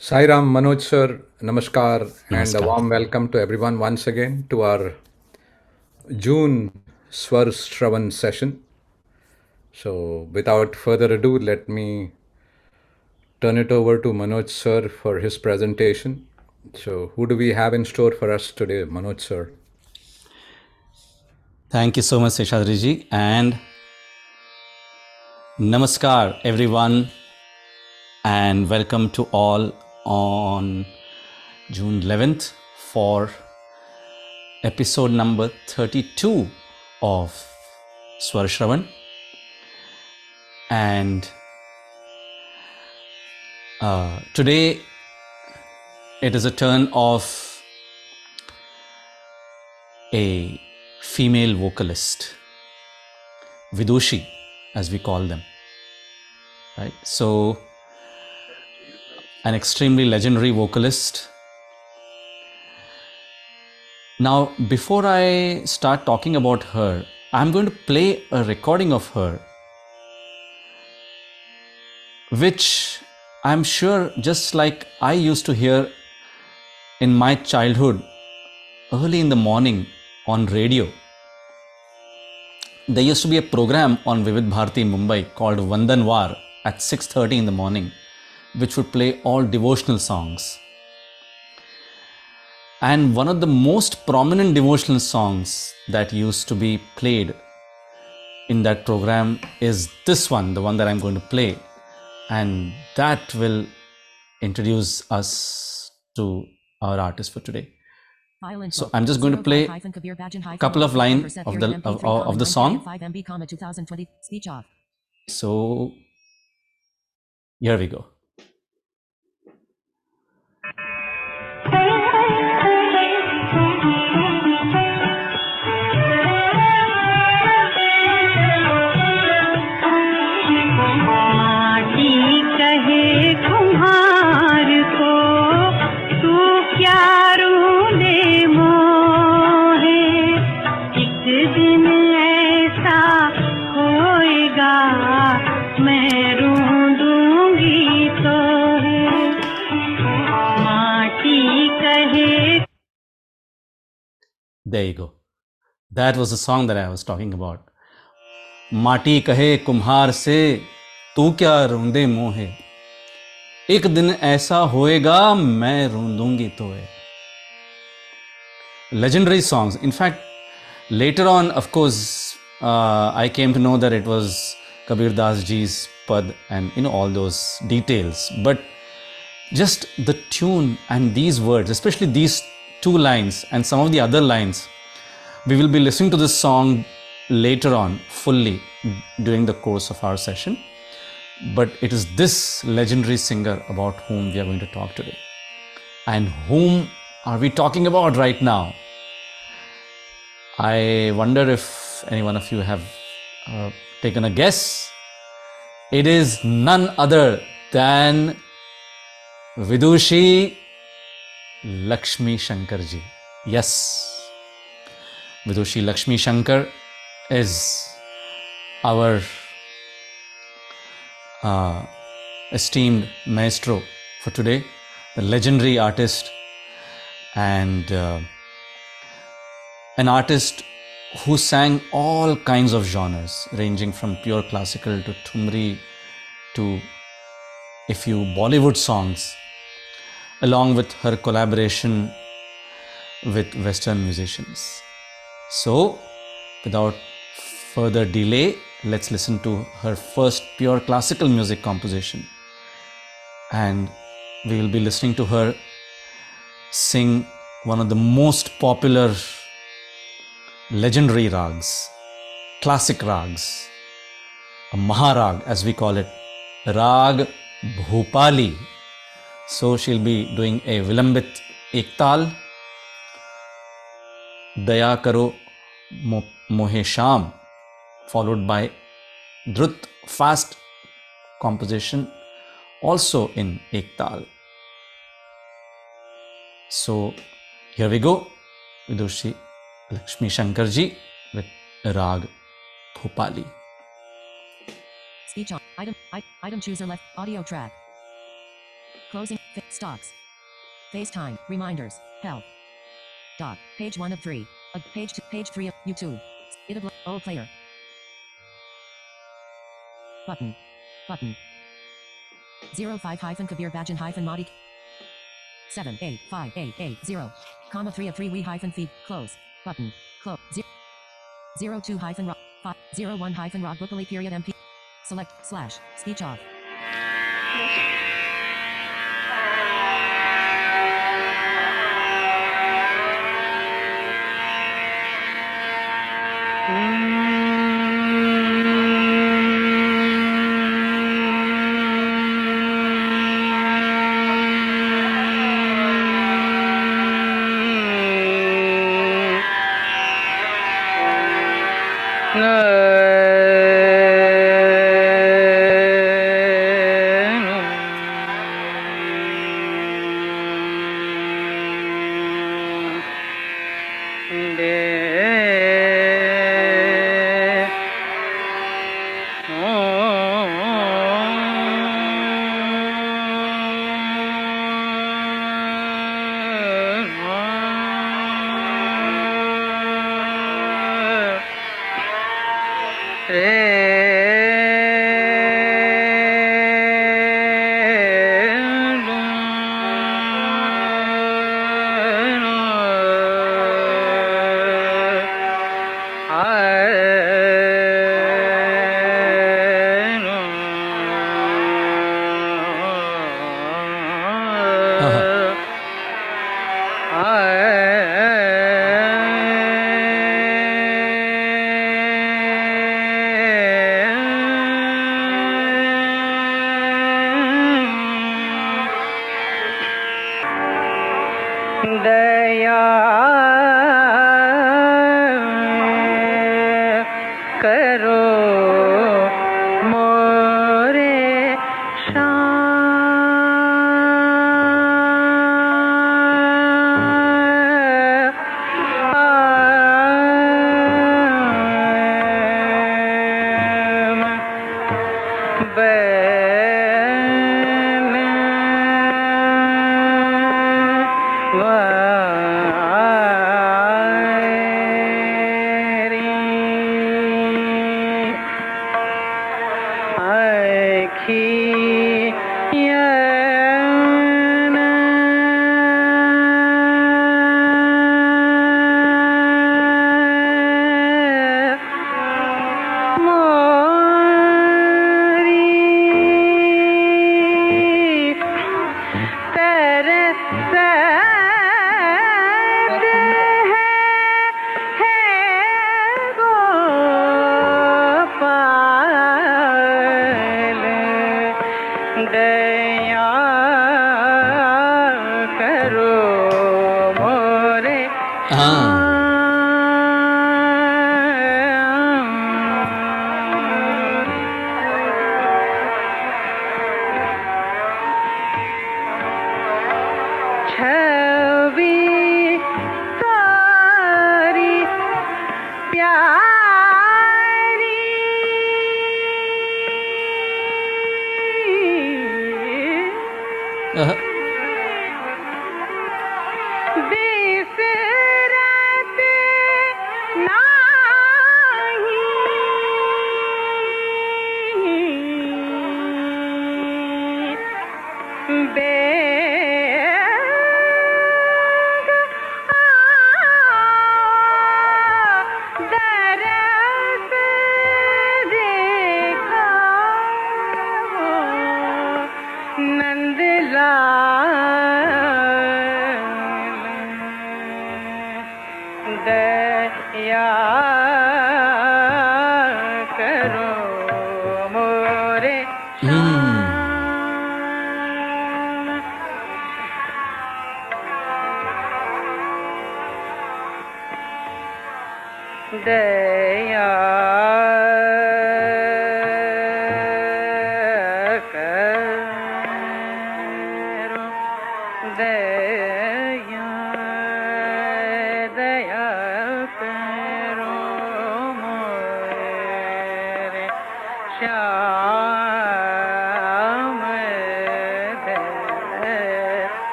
Sairam Manoj sir, Namaskar, and a warm welcome to everyone once again to our June Swar Shravan session. So, without further ado, let me turn it over to Manoj sir for his presentation. So, who do we have in store for us today, Manoj sir? Thank you so much, Seshadriji, and Namaskar, everyone, and welcome to all on June 11th for episode number 32 of Swarshravan And uh, today it is a turn of a female vocalist, Vidushi, as we call them. Right? So, an extremely legendary vocalist. Now, before I start talking about her, I'm going to play a recording of her, which I'm sure just like I used to hear in my childhood early in the morning on radio. There used to be a program on Vividh Bharati in Mumbai called Vandanwar at 6:30 in the morning, which would play all devotional songs. And one of the most prominent devotional songs that used to be played in that program is this one, the one that I'm going to play. And that will introduce us to our artist for today. So I'm just going to play a couple of lines of the of, of the song. So here we go. माटी There you go. That was the song that I was talking about. माटी कहे कुम्हार से तू क्या रूंदे मोहे एक दिन ऐसा होएगा मैं रूंदूँगी तो legendary songs in fact later on of course uh, i came to know that it was kabir das ji's pad and you know all those details but just the tune and these words especially these two lines and some of the other lines we will be listening to this song later on fully during the course of our session. But it is this legendary singer about whom we are going to talk today. And whom are we talking about right now? I wonder if any one of you have uh, taken a guess. It is none other than vidushi lakshmi shankar ji. Yes. Vidushi lakshmi shankar is our uh, esteemed maestro for today, the legendary artist and uh, an artist who sang all kinds of genres, ranging from pure classical to thumri to a few Bollywood songs, along with her collaboration with Western musicians. So, without further delay, let's listen to her first pure classical music composition. And we will be listening to her sing one of the most popular legendary rags, classic rags, a Maharag as we call it, Rag Bhupali. So she'll be doing a Vilambit Ektal, Daya Karo Mo- Mohe Sham, followed by Drut fast composition also in Ektal. So here we go, Vidushi Lakshmi Shankarji with Rag Bhupali. Speech on. Item. Item chooser left. Audio track. Closing. Stocks. FaceTime. Reminders. Help. Dot. Page 1 of 3. Uh, page 2. Page 3 of YouTube. Itable. O player. Button. Button. 05 hyphen Kabir Bajan hyphen Madi. 7 8 5 8 8 0. Comma 3 of 3 we hyphen feed. Close. Button. Close. 0 02 hyphen rock. 5 01 hyphen rock bookily period MP. Select slash speech off.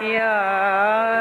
Yeah.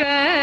करो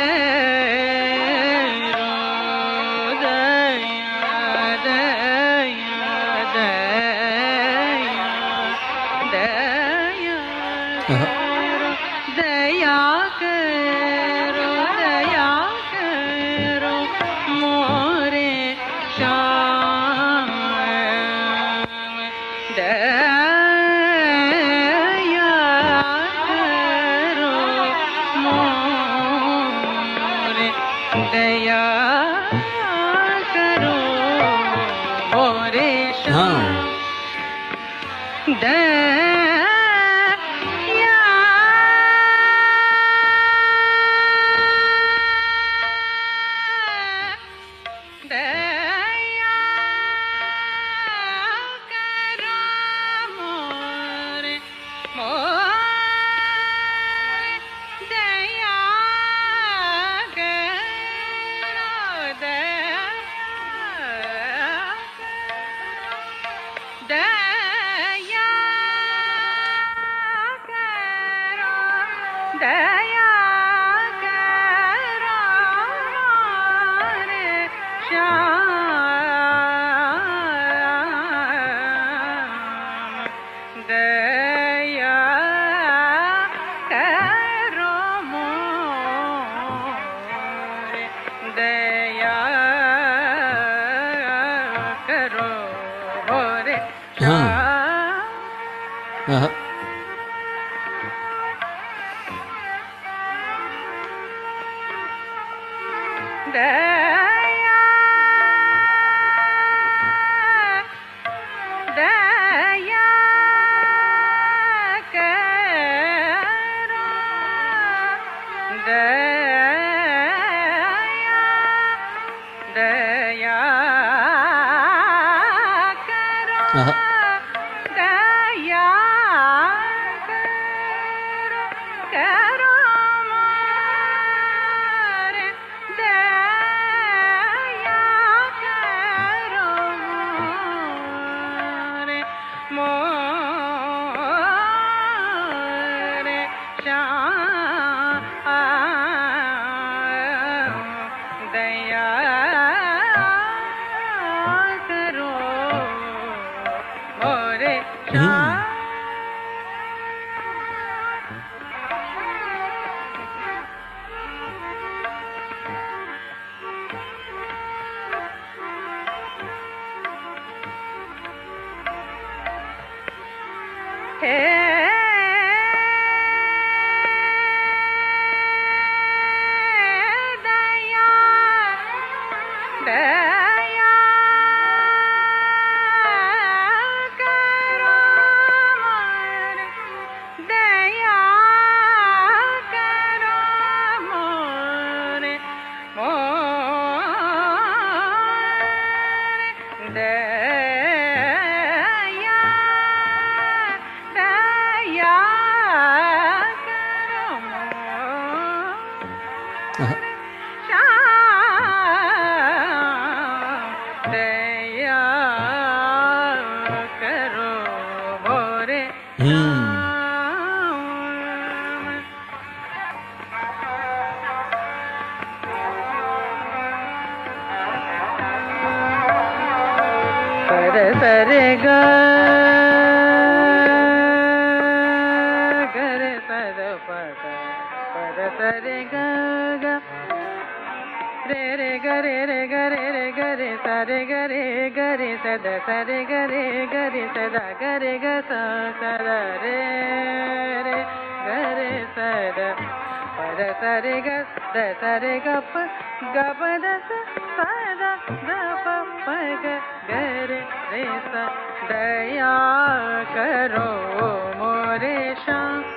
दया ग रे रे ग रे रे ग रे रे ग रे सा रे ग रे ग रे सदा सा रे ग रे ग रे सदा ग रे ग सा सा रे रे ग रे सदा पद सा रे ग द सा रे ग प ग प द सा सा द ग प प ग ग रे रे सा दया करो मोरे श्याम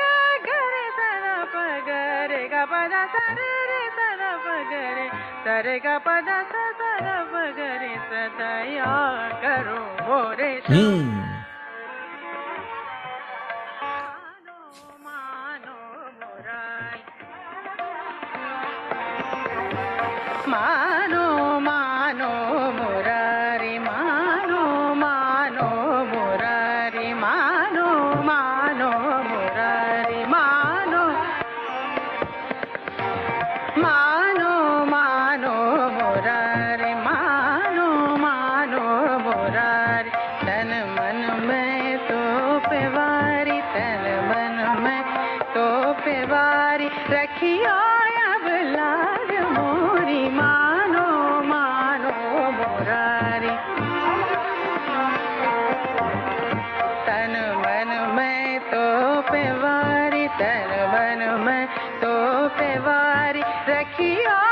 సరే గ పద సరే రే సర పగరే సరే గ పద సర పగరే సతయా కరో రే rakhiya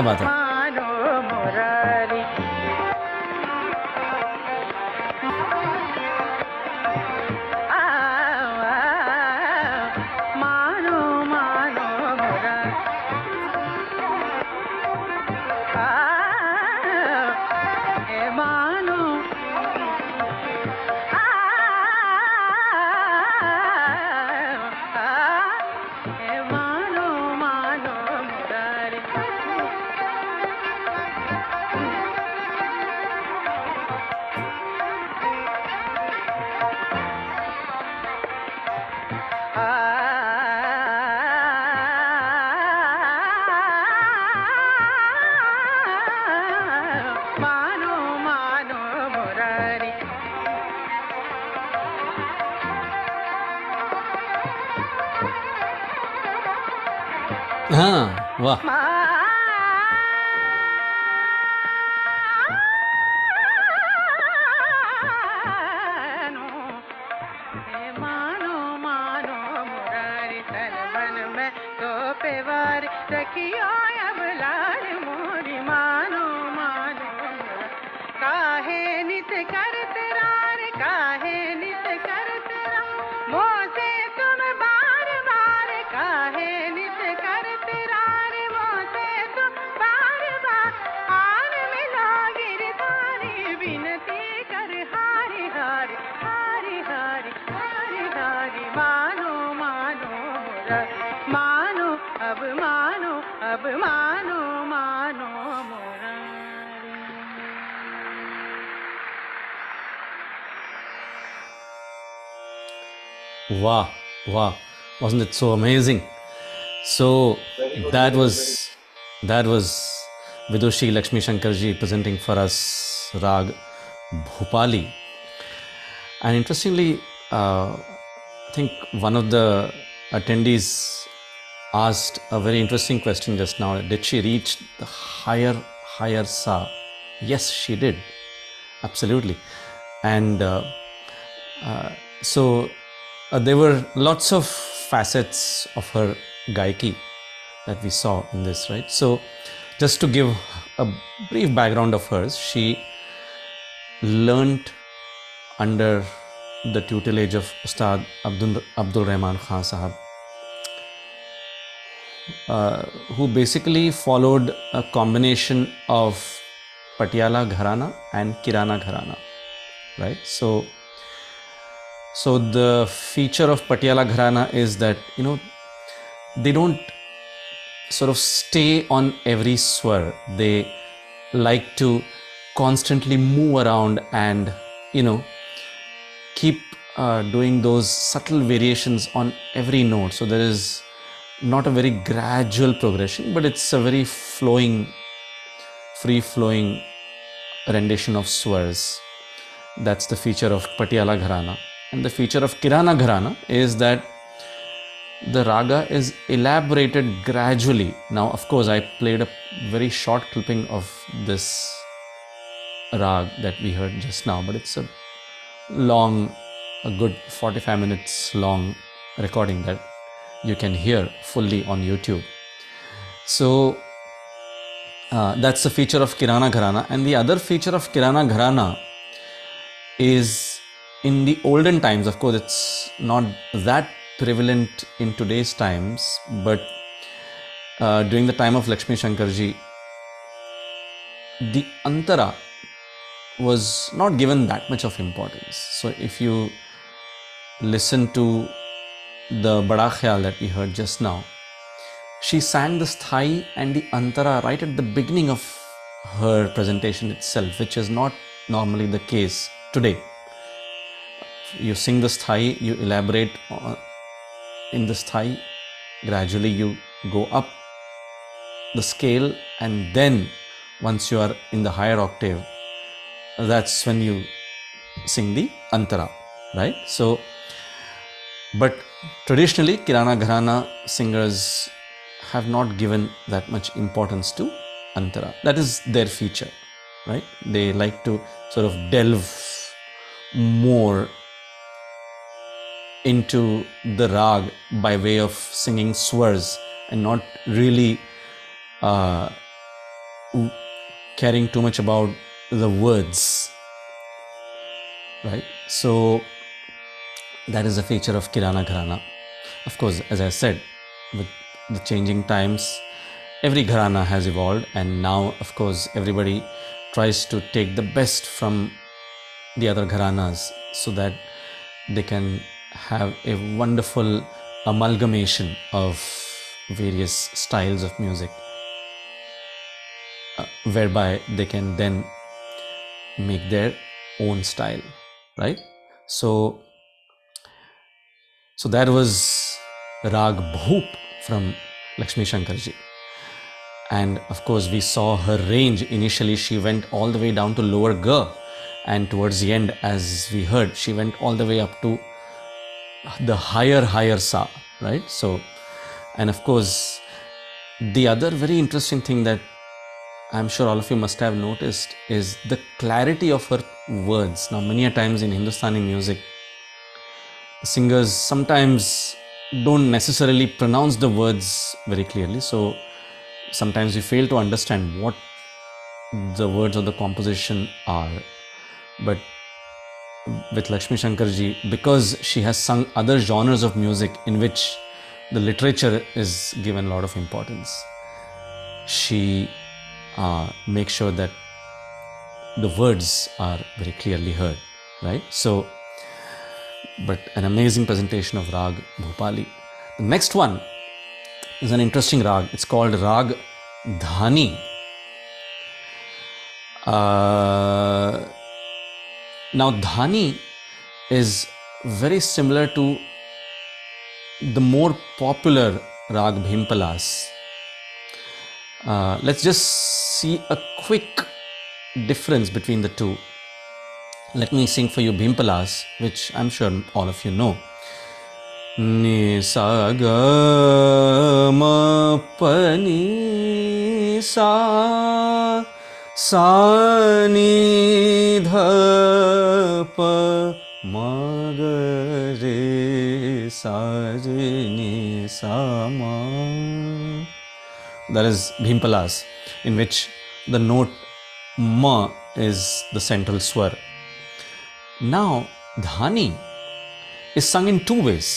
धन्यवाद Wow. Wasn't it so amazing? So that was that was Vidushi Lakshmi Shankarji presenting for us Rag Bhupali. And interestingly, uh, I think one of the attendees asked a very interesting question just now. Did she reach the higher, higher sa? Yes, she did. Absolutely. And uh, uh, so uh, there were lots of facets of her gaiki that we saw in this, right? So, just to give a brief background of hers, she learnt under the tutelage of Ustad Abdul, Abdul Rahman Khan Sahab, uh, who basically followed a combination of Patiala Gharana and Kirana Gharana, right? So, so the feature of Patiala Gharana is that you know they don't sort of stay on every swar. They like to constantly move around and you know keep uh, doing those subtle variations on every note. So there is not a very gradual progression, but it's a very flowing, free flowing rendition of swars. That's the feature of Patiala Gharana. And the feature of Kirana Gharana is that the raga is elaborated gradually. Now, of course, I played a very short clipping of this rag that we heard just now, but it's a long, a good 45 minutes long recording that you can hear fully on YouTube. So, uh, that's the feature of Kirana Gharana. And the other feature of Kirana Gharana is in the olden times, of course, it's not that prevalent in today's times, but uh, during the time of Lakshmi Shankarji, the Antara was not given that much of importance. So if you listen to the Bada that we heard just now, she sang the sthai and the antara right at the beginning of her presentation itself, which is not normally the case today. You sing the sthai, you elaborate in the sthai, gradually you go up the scale, and then once you are in the higher octave, that's when you sing the antara, right? So, but traditionally, Kirana Gharana singers have not given that much importance to Antara. That is their feature, right? They like to sort of delve more into the rag by way of singing swars and not really uh, caring too much about the words, right? So, that is a feature of Kirana Gharana. Of course, as I said, with the changing times, every Gharana has evolved, and now, of course, everybody tries to take the best from the other Gharanas so that they can have a wonderful amalgamation of various styles of music, uh, whereby they can then make their own style, right? So, so that was Rag Bhoop from Lakshmi Shankarji. And of course, we saw her range. Initially, she went all the way down to lower Ga, and towards the end, as we heard, she went all the way up to the higher, higher Sa, right? So, and of course, the other very interesting thing that I'm sure all of you must have noticed is the clarity of her words. Now, many a times in Hindustani music, singers sometimes don't necessarily pronounce the words very clearly. So sometimes we fail to understand what the words of the composition are. but with Lakshmi Shankarji, because she has sung other genres of music in which the literature is given a lot of importance, she uh, makes sure that the words are very clearly heard, right? So, but an amazing presentation of Rag Bhopali. The next one is an interesting rag. It's called Rag Dhani. Uh, now, Dhani is very similar to the more popular Rag Bhimpalas. Uh, let's just see a quick difference between the two. Let me sing for you Bhimpalas, which I'm sure all of you know. Ni sa ga ma pa ni sa sa ni dha pa ma ga re sa re ni sa ma that is Bhimpalas, in which the note ma is the central swar. Now, dhani is sung in two ways,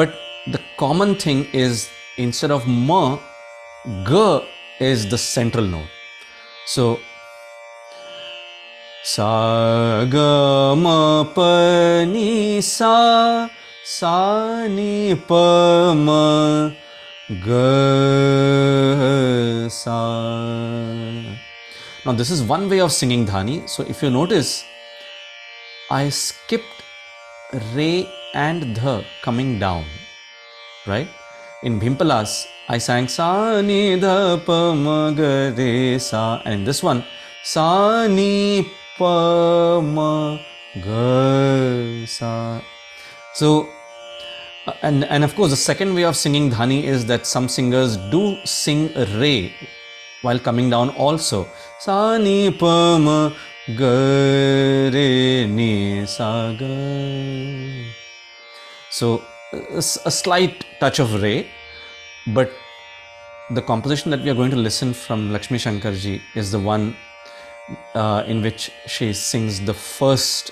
but the common thing is instead of ma, ga is the central note. So, sa ga ma pa ni sa sa ni pa ma ga sa. Now this is one way of singing dhani. So if you notice, I skipped re and the coming down, right? In Bhimpalas, I sang sa ni dha pa ma ga sa, and this one sa ni pa ma ga sa. So uh, and and of course the second way of singing dhani is that some singers do sing re while coming down also. Sa ni pa ma ga re ni sa ga. So a slight touch of re but the composition that we are going to listen from lakshmi shankarji is the one uh, in which she sings the first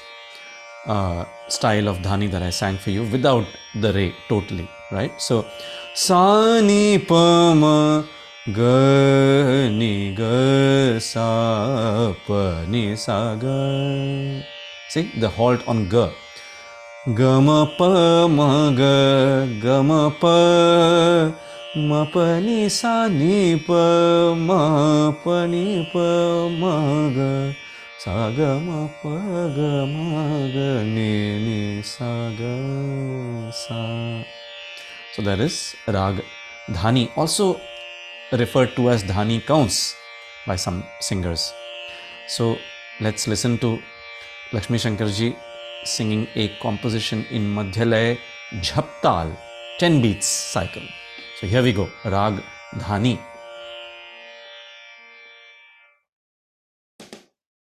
uh, style of dhani that I sang for you without the re totally, right? So, sa ni pa ma ga ni ga sa pa ni sa ga. See the halt on ga. Ga ma pa ma ga ga ma pa ma pa ni sa ni pa ma pa ni pa ma ga sa ga ma pa ga ma ga ni ni sa ga sa. So that is rag dhani, also referred to as dhani counts by some singers. So let's listen to Lakshmi Shankarji singing a composition in Madhyalaya Jhaptal, 10 beats cycle. So here we go, Rag Dhani.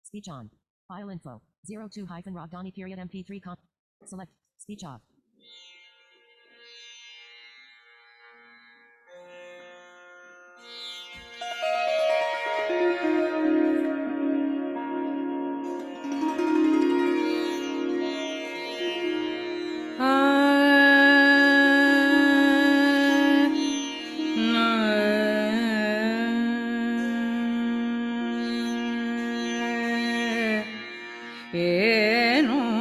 Speech on. File info. 02 hyphen Ragdani period MP3 con. Select. Speech off. ஏனும்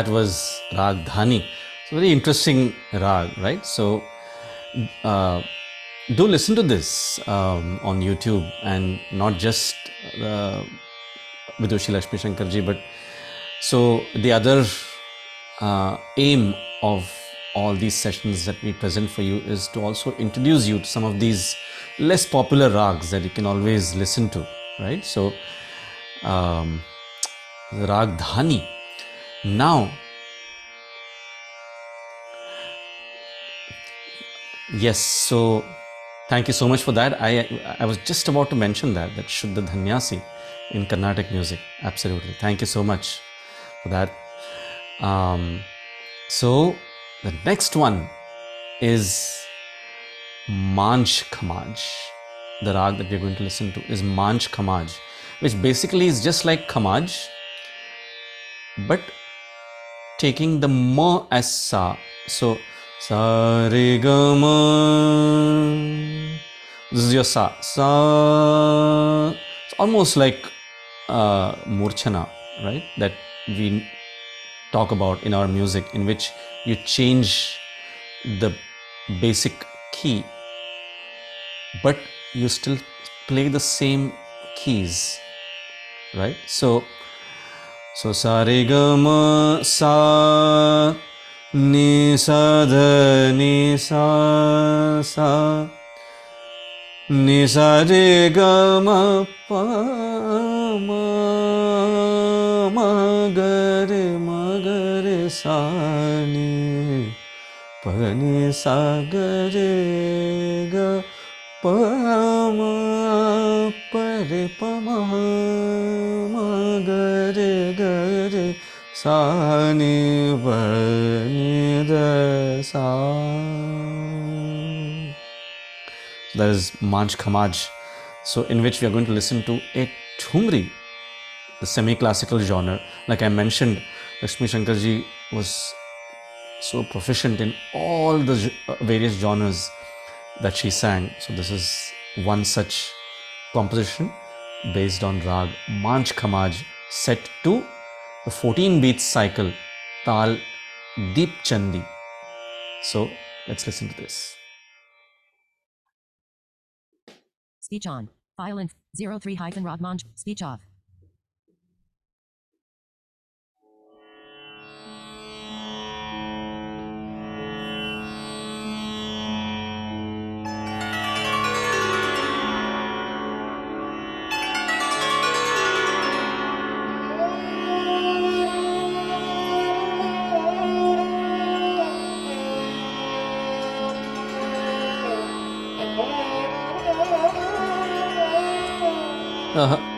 that was Rag Dhani. It's a very interesting rag, right? So, uh, do listen to this um, on YouTube and not just uh, Vidushi Lakshmi Shankarji, but so the other uh, aim of all these sessions that we present for you is to also introduce you to some of these less popular rags that you can always listen to, right? So, um, the rag dhani. Now, yes, so thank you so much for that. I I was just about to mention that that Shuddha Dhanyasi in Carnatic music. Absolutely. Thank you so much for that. Um, so the next one is Manch Khamaj. The rag that we're going to listen to is Manch Khamaj, which basically is just like Khamaj, but taking the ma as sa. So sa re ga ma. This is your sa. Sa. It's almost like uh, murchana, right? That we talk about in our music, in which you change the basic key, but you still play the same keys, right? So, सुसारे गम सा निशाे ग मे मगर सि प सागरे ग पमा ni da sa that is Manch Khamaj. So, in which we are going to listen to a Thumri, the semi classical genre. Like I mentioned, Lakshmi Shankarji was so proficient in all the uh, various genres that she sang. So, this is one such composition based on Rag Manch Khamaj set to the 14 beats cycle Tal Deep Chandi. So, let's listen to this. Speech on. File in 03 hyphen Ragmanj. Speech off. Uh-huh.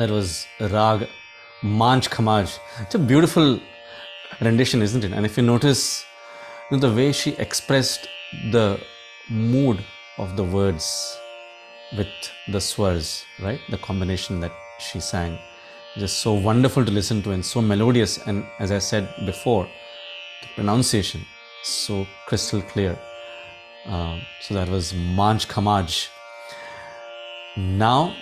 That was Rag Manch Khamaj. It's a beautiful rendition, isn't it? And if you notice you know, the way she expressed the mood of the words with the swars, right? The combination that she sang. Just so wonderful to listen to and so melodious. And as I said before, the pronunciation so crystal clear. Um, so that was Manch Khamaj. Now,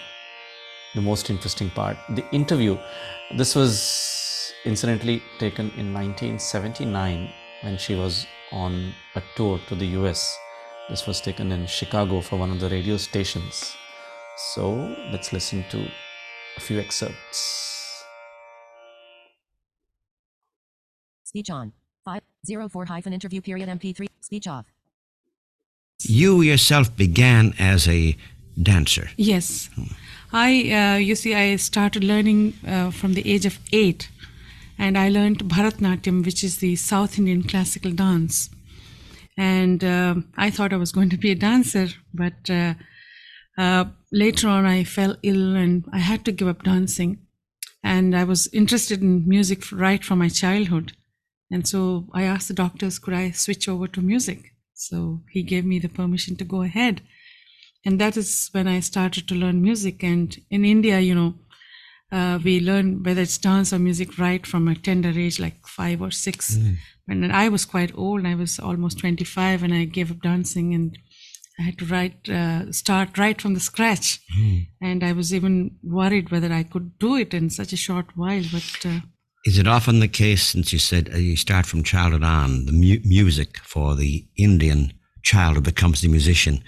the most interesting part the interview. This was incidentally taken in 1979 when she was on a tour to the US. This was taken in Chicago for one of the radio stations. So let's listen to a few excerpts. Speech on. 504 hyphen interview period MP3. Speech off. You yourself began as a dancer. Yes. Hmm. I, uh, you see, I started learning uh, from the age of eight, and I learned Bharatnatyam, which is the South Indian classical dance. And um I thought I was going to be a dancer, but uh, uh, later on I fell ill and I had to give up dancing. And I was interested in music right from my childhood. And so I asked the doctors, could I switch over to music? So he gave me the permission to go ahead and that is when I started to learn music. And in India, you know, uh, we learn whether it's dance or music right from a tender age, like five or six. And I was quite old. I was almost 25 and I gave up dancing and I had to write, uh, start right from the scratch. And I was even worried whether I could do it in such a short while. But uh, Is it often the case, since you said uh, you start from childhood on, the mu- music for the Indian child who becomes the musician,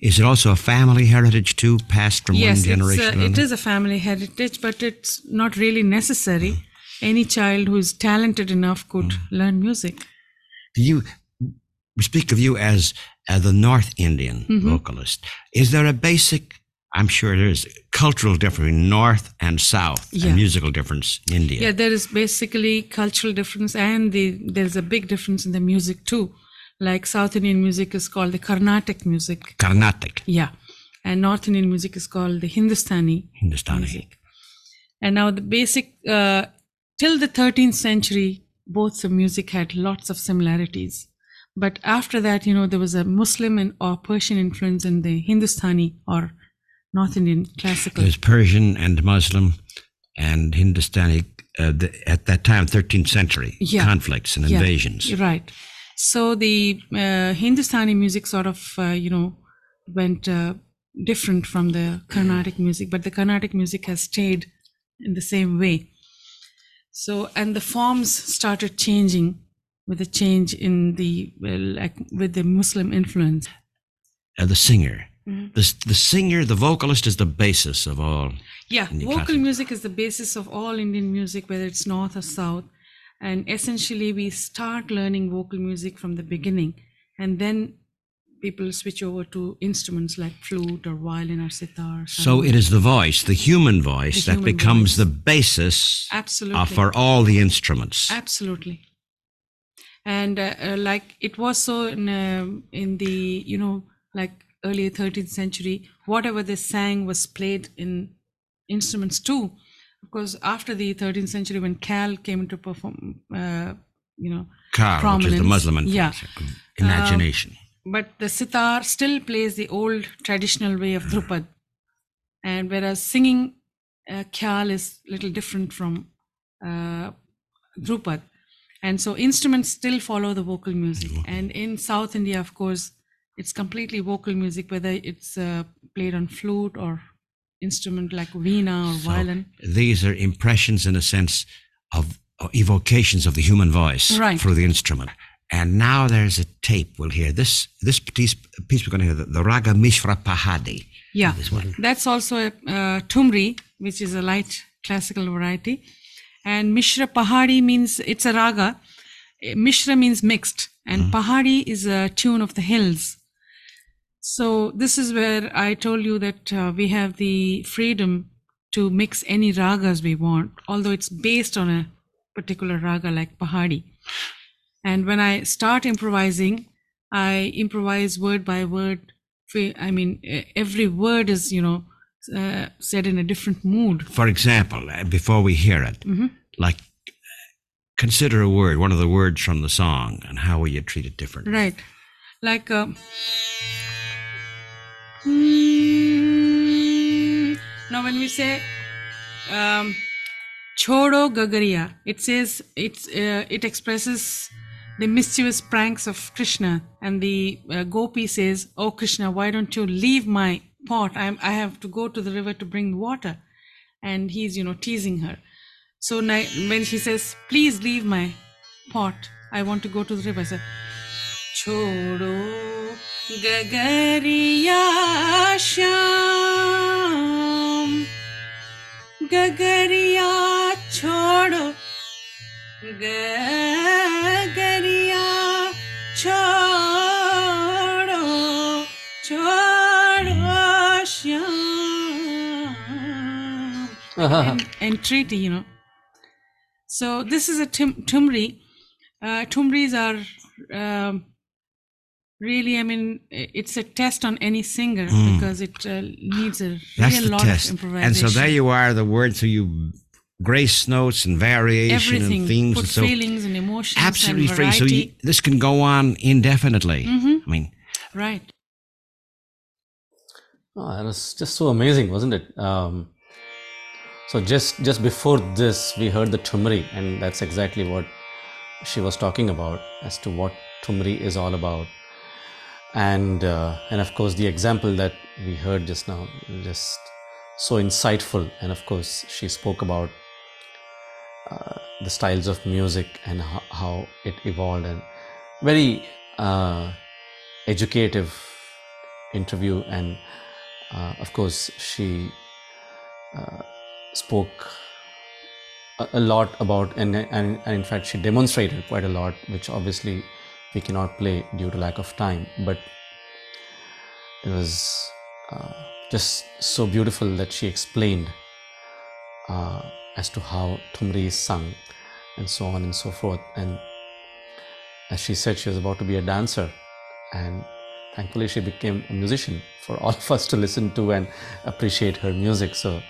is it also a family heritage too, passed from Mm-hmm. yes, one generation it's, uh, it a family heritage, but it's not really necessary. Any child who is talented enough could learn music. Do you we speak of you as uh, the North Indian Mm-hmm. vocalist? Is there a basic? I'm sure there is cultural difference between North and South, Yeah. and musical difference in India. Yeah, there is basically cultural difference, and the there's a big difference in the music too. Like South Indian music is called the Carnatic music, Carnatic, yeah, and North Indian music is called the Hindustani Hindustani. music. And now the basic uh, till the 13th century, both the music had lots of similarities. But after that, you know, there was a Muslim and or Persian influence in the Hindustani or North Indian classical. There's Persian and Muslim and Hindustani uh, the, at that time, 13th century Yeah. conflicts and Yeah, invasions. Right. So the uh, Hindustani music sort of, uh, you know, went uh, different from the Carnatic music, but the Carnatic music has stayed in the same way. So, and the forms started changing with the change in the, well, like with the Muslim influence. Uh, the singer. Mm-hmm. The, the singer, the vocalist is the basis of all. Yeah, Indian vocal music is the basis of all Indian music, whether it's North or South. And essentially, we start learning vocal music from the beginning, and then people switch over to instruments like flute or violin or sitar. So it is the voice, the human voice, The that human becomes voice. the basis Absolutely. uh, for all the instruments. Absolutely. And uh, uh, like it was so in, um in the, you know, like early 13th century, whatever they sang was played in instruments too. Of course, after the 13th century, when Cal came into perform, uh, you know, Car, which is the Muslim Yeah. influence, imagination. but the sitar still plays the old traditional way of Dhrupad. And whereas singing uh, Khyal is a little different from uh, Dhrupad. And so instruments still follow the vocal music. And in South India, of course, it's completely vocal music, whether it's uh, played on flute or instrument like veena or So violin. these are impressions, in a sense, of evocations of the human voice Right. through the instrument. And now there's a tape we'll hear. This this piece, piece we're going to hear, the, the Raga Mishra Pahadi. Yeah, that's also a uh, tumri, which is a light classical variety. And Mishra Pahadi means it's a raga. Mishra means mixed, and Pahadi is a tune of the hills. So this is where I told you that uh, we have the freedom to mix any ragas we want, although it's based on a particular raga like Pahadi. And when I start improvising, I improvise word by word. I mean, every word is, you know, uh, said in a different mood. For example, uh, before we hear it, Mm-hmm. like consider a word, one of the words from the song, and how will you treat it differently? Right. Like, uh, now when we say, um, Chodo Gagaria, it says, it's, uh, it expresses the mischievous pranks of Krishna. And the uh, Gopi says, Oh Krishna, why don't you leave my pot? I'm, I have to go to the river to bring water. And he's, you know, teasing her. So ni- when she says, Please leave my pot, I want to go to the river, say, छोड़ो गगरिया श्याम गगरिया छोड़ो गगरिया छोड़ो छोड़ो Shyam and, and treaty, you know. So this is a tum- tumri. Uh, tumris are um, really, I mean, it's a test on any singer because it uh, needs a. That's real the lot test. of improvisation. And so there you are, the words, so you grace notes and variation Everything, and themes put and so feelings and emotions absolutely and free. So you, this can go on indefinitely. Mhm. I mean, right. Oh, that was just so amazing, wasn't it? Um, So just just before this, we heard the Tumri, and that's exactly what she was talking about as to what Tumri is all about. And uh, and of course, the example that we heard just now, just so insightful. And of course, she spoke about uh, the styles of music and how, how it evolved, and very uh, educative interview. And uh, of course, she uh, spoke a, a lot about and, and and in fact she demonstrated quite a lot which obviously we cannot play due to lack of time but it was uh, just so beautiful that she explained uh, as to how Tumri is sung and so on and so forth. And as she said she was about to be a dancer and thankfully she became a musician for all of us to listen to and appreciate her music. So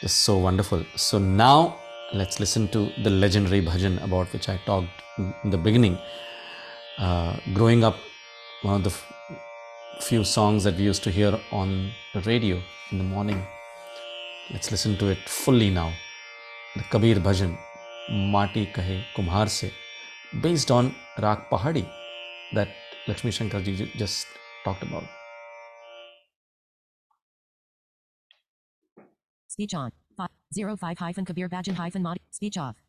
just so wonderful. So now let's listen to the legendary bhajan about which i talked in in the beginning uh, growing up one of the f- few songs that we used to hear on the radio in the morning let's listen to it fully now the kabir bhajan mati kahe kumhar se based on raag pahadi that lakshmi shankar ji just talked about Speech on. Five, zero five hyphen Kabir Bajan hyphen Madi. Speech off.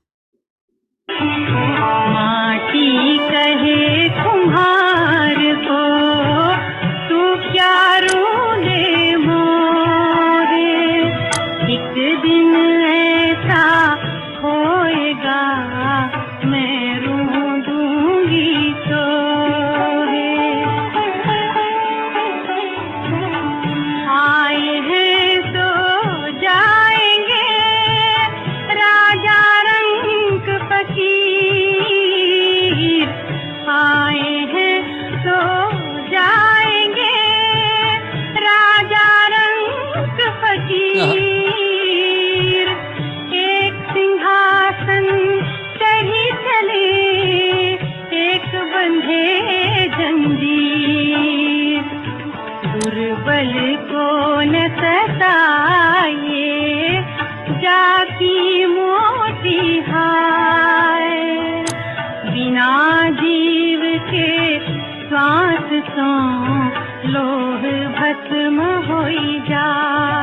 माटी कहे कुम्हार लोह भस्म होई जाए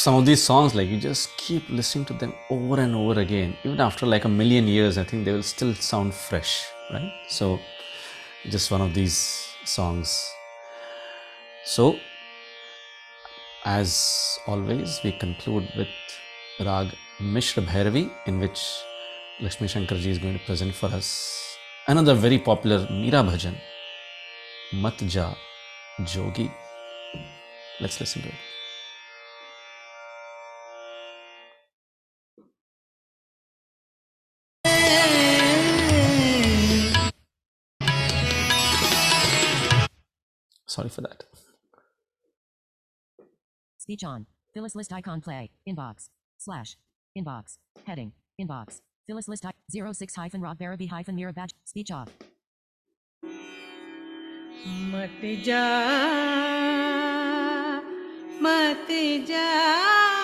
some of these songs, like you just keep listening to them over and over again. Even after like a million years, I think they will still sound fresh, right? So, just one of these songs. So, as always, we conclude with Rag Mishra Bhairavi, in which Lakshmi Shankarji is going to present for us another very popular Meera bhajan, Mat Ja Jogi. Let's listen to it. Sorry for that. Speech on. Phyllis list icon play. Inbox. Slash. Inbox. Heading. Inbox. Phyllis list I- 06 hyphen Rob Barabi hyphen Mira badge. Speech off. मत जा मत जा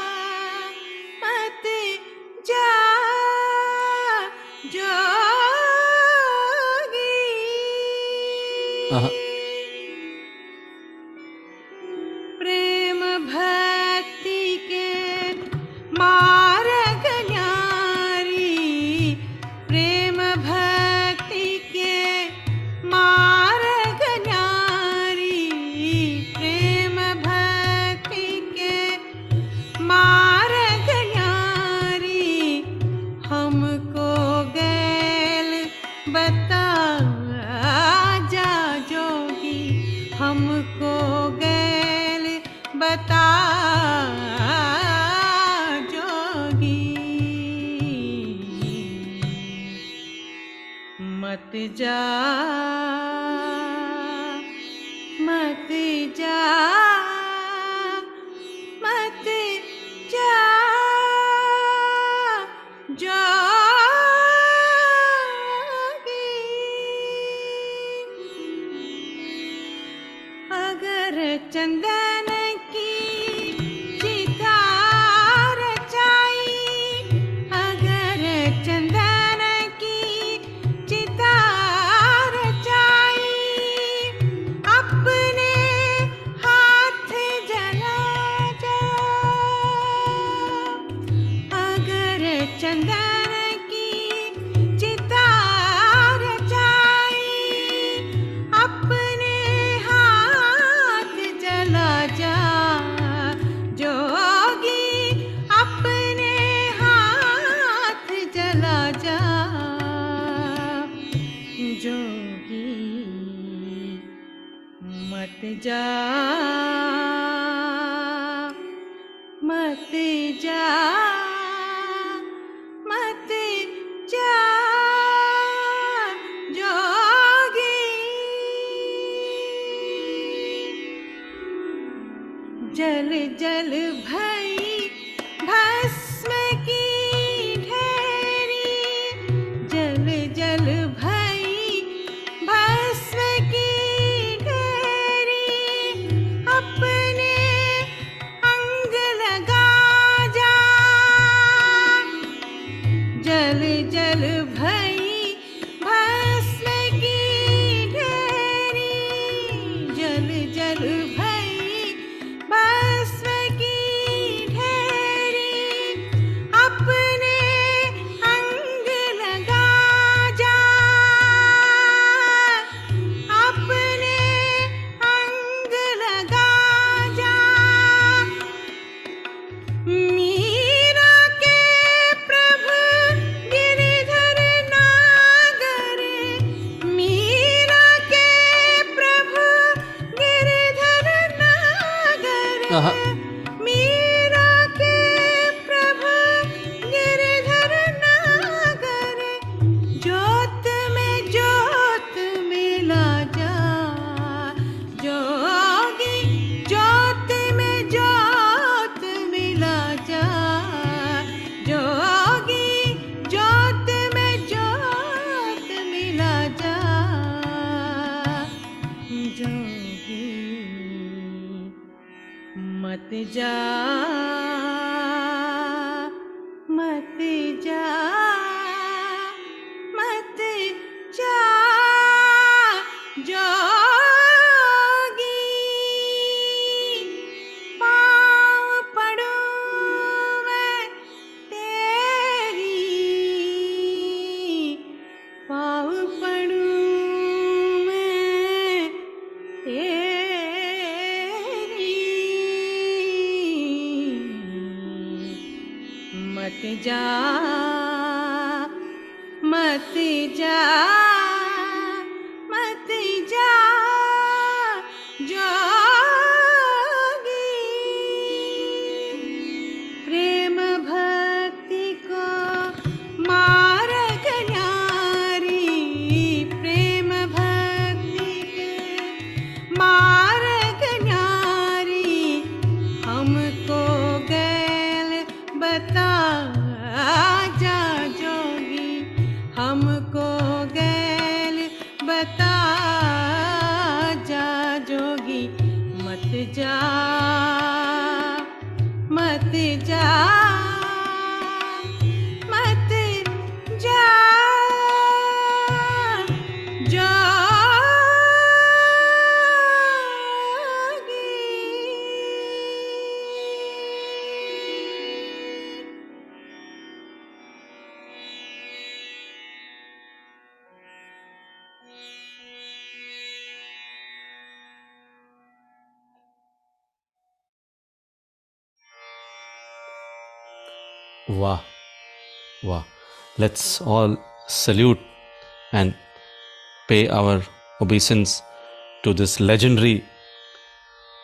जा Wow. Wow. Let's all salute and pay our obeisance to this legendary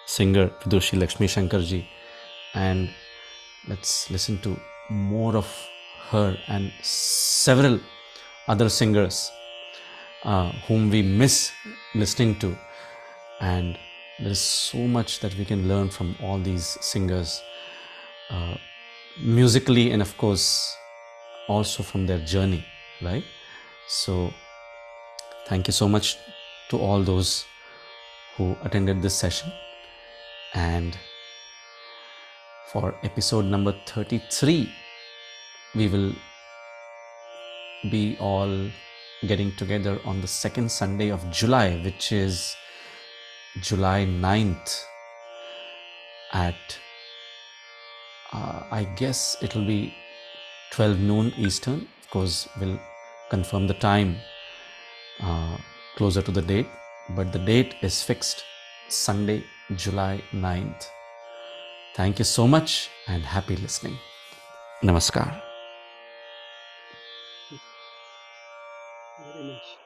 singer Vidushi Lakshmi Shankarji and let's listen to more of her and several other singers uh, whom we miss listening to and there is so much that we can learn from all these singers uh, musically and of course also from their journey right? So thank you so much to all those who attended this session. And for episode number 33 we will be all getting together on the second sunday of july which is july 9th at uh, I guess it will be 12 noon Eastern. Of course, we'll confirm the time uh, closer to the date, but the date is fixed Sunday, July 9th. Thank you so much and happy listening. Namaskar. Very much.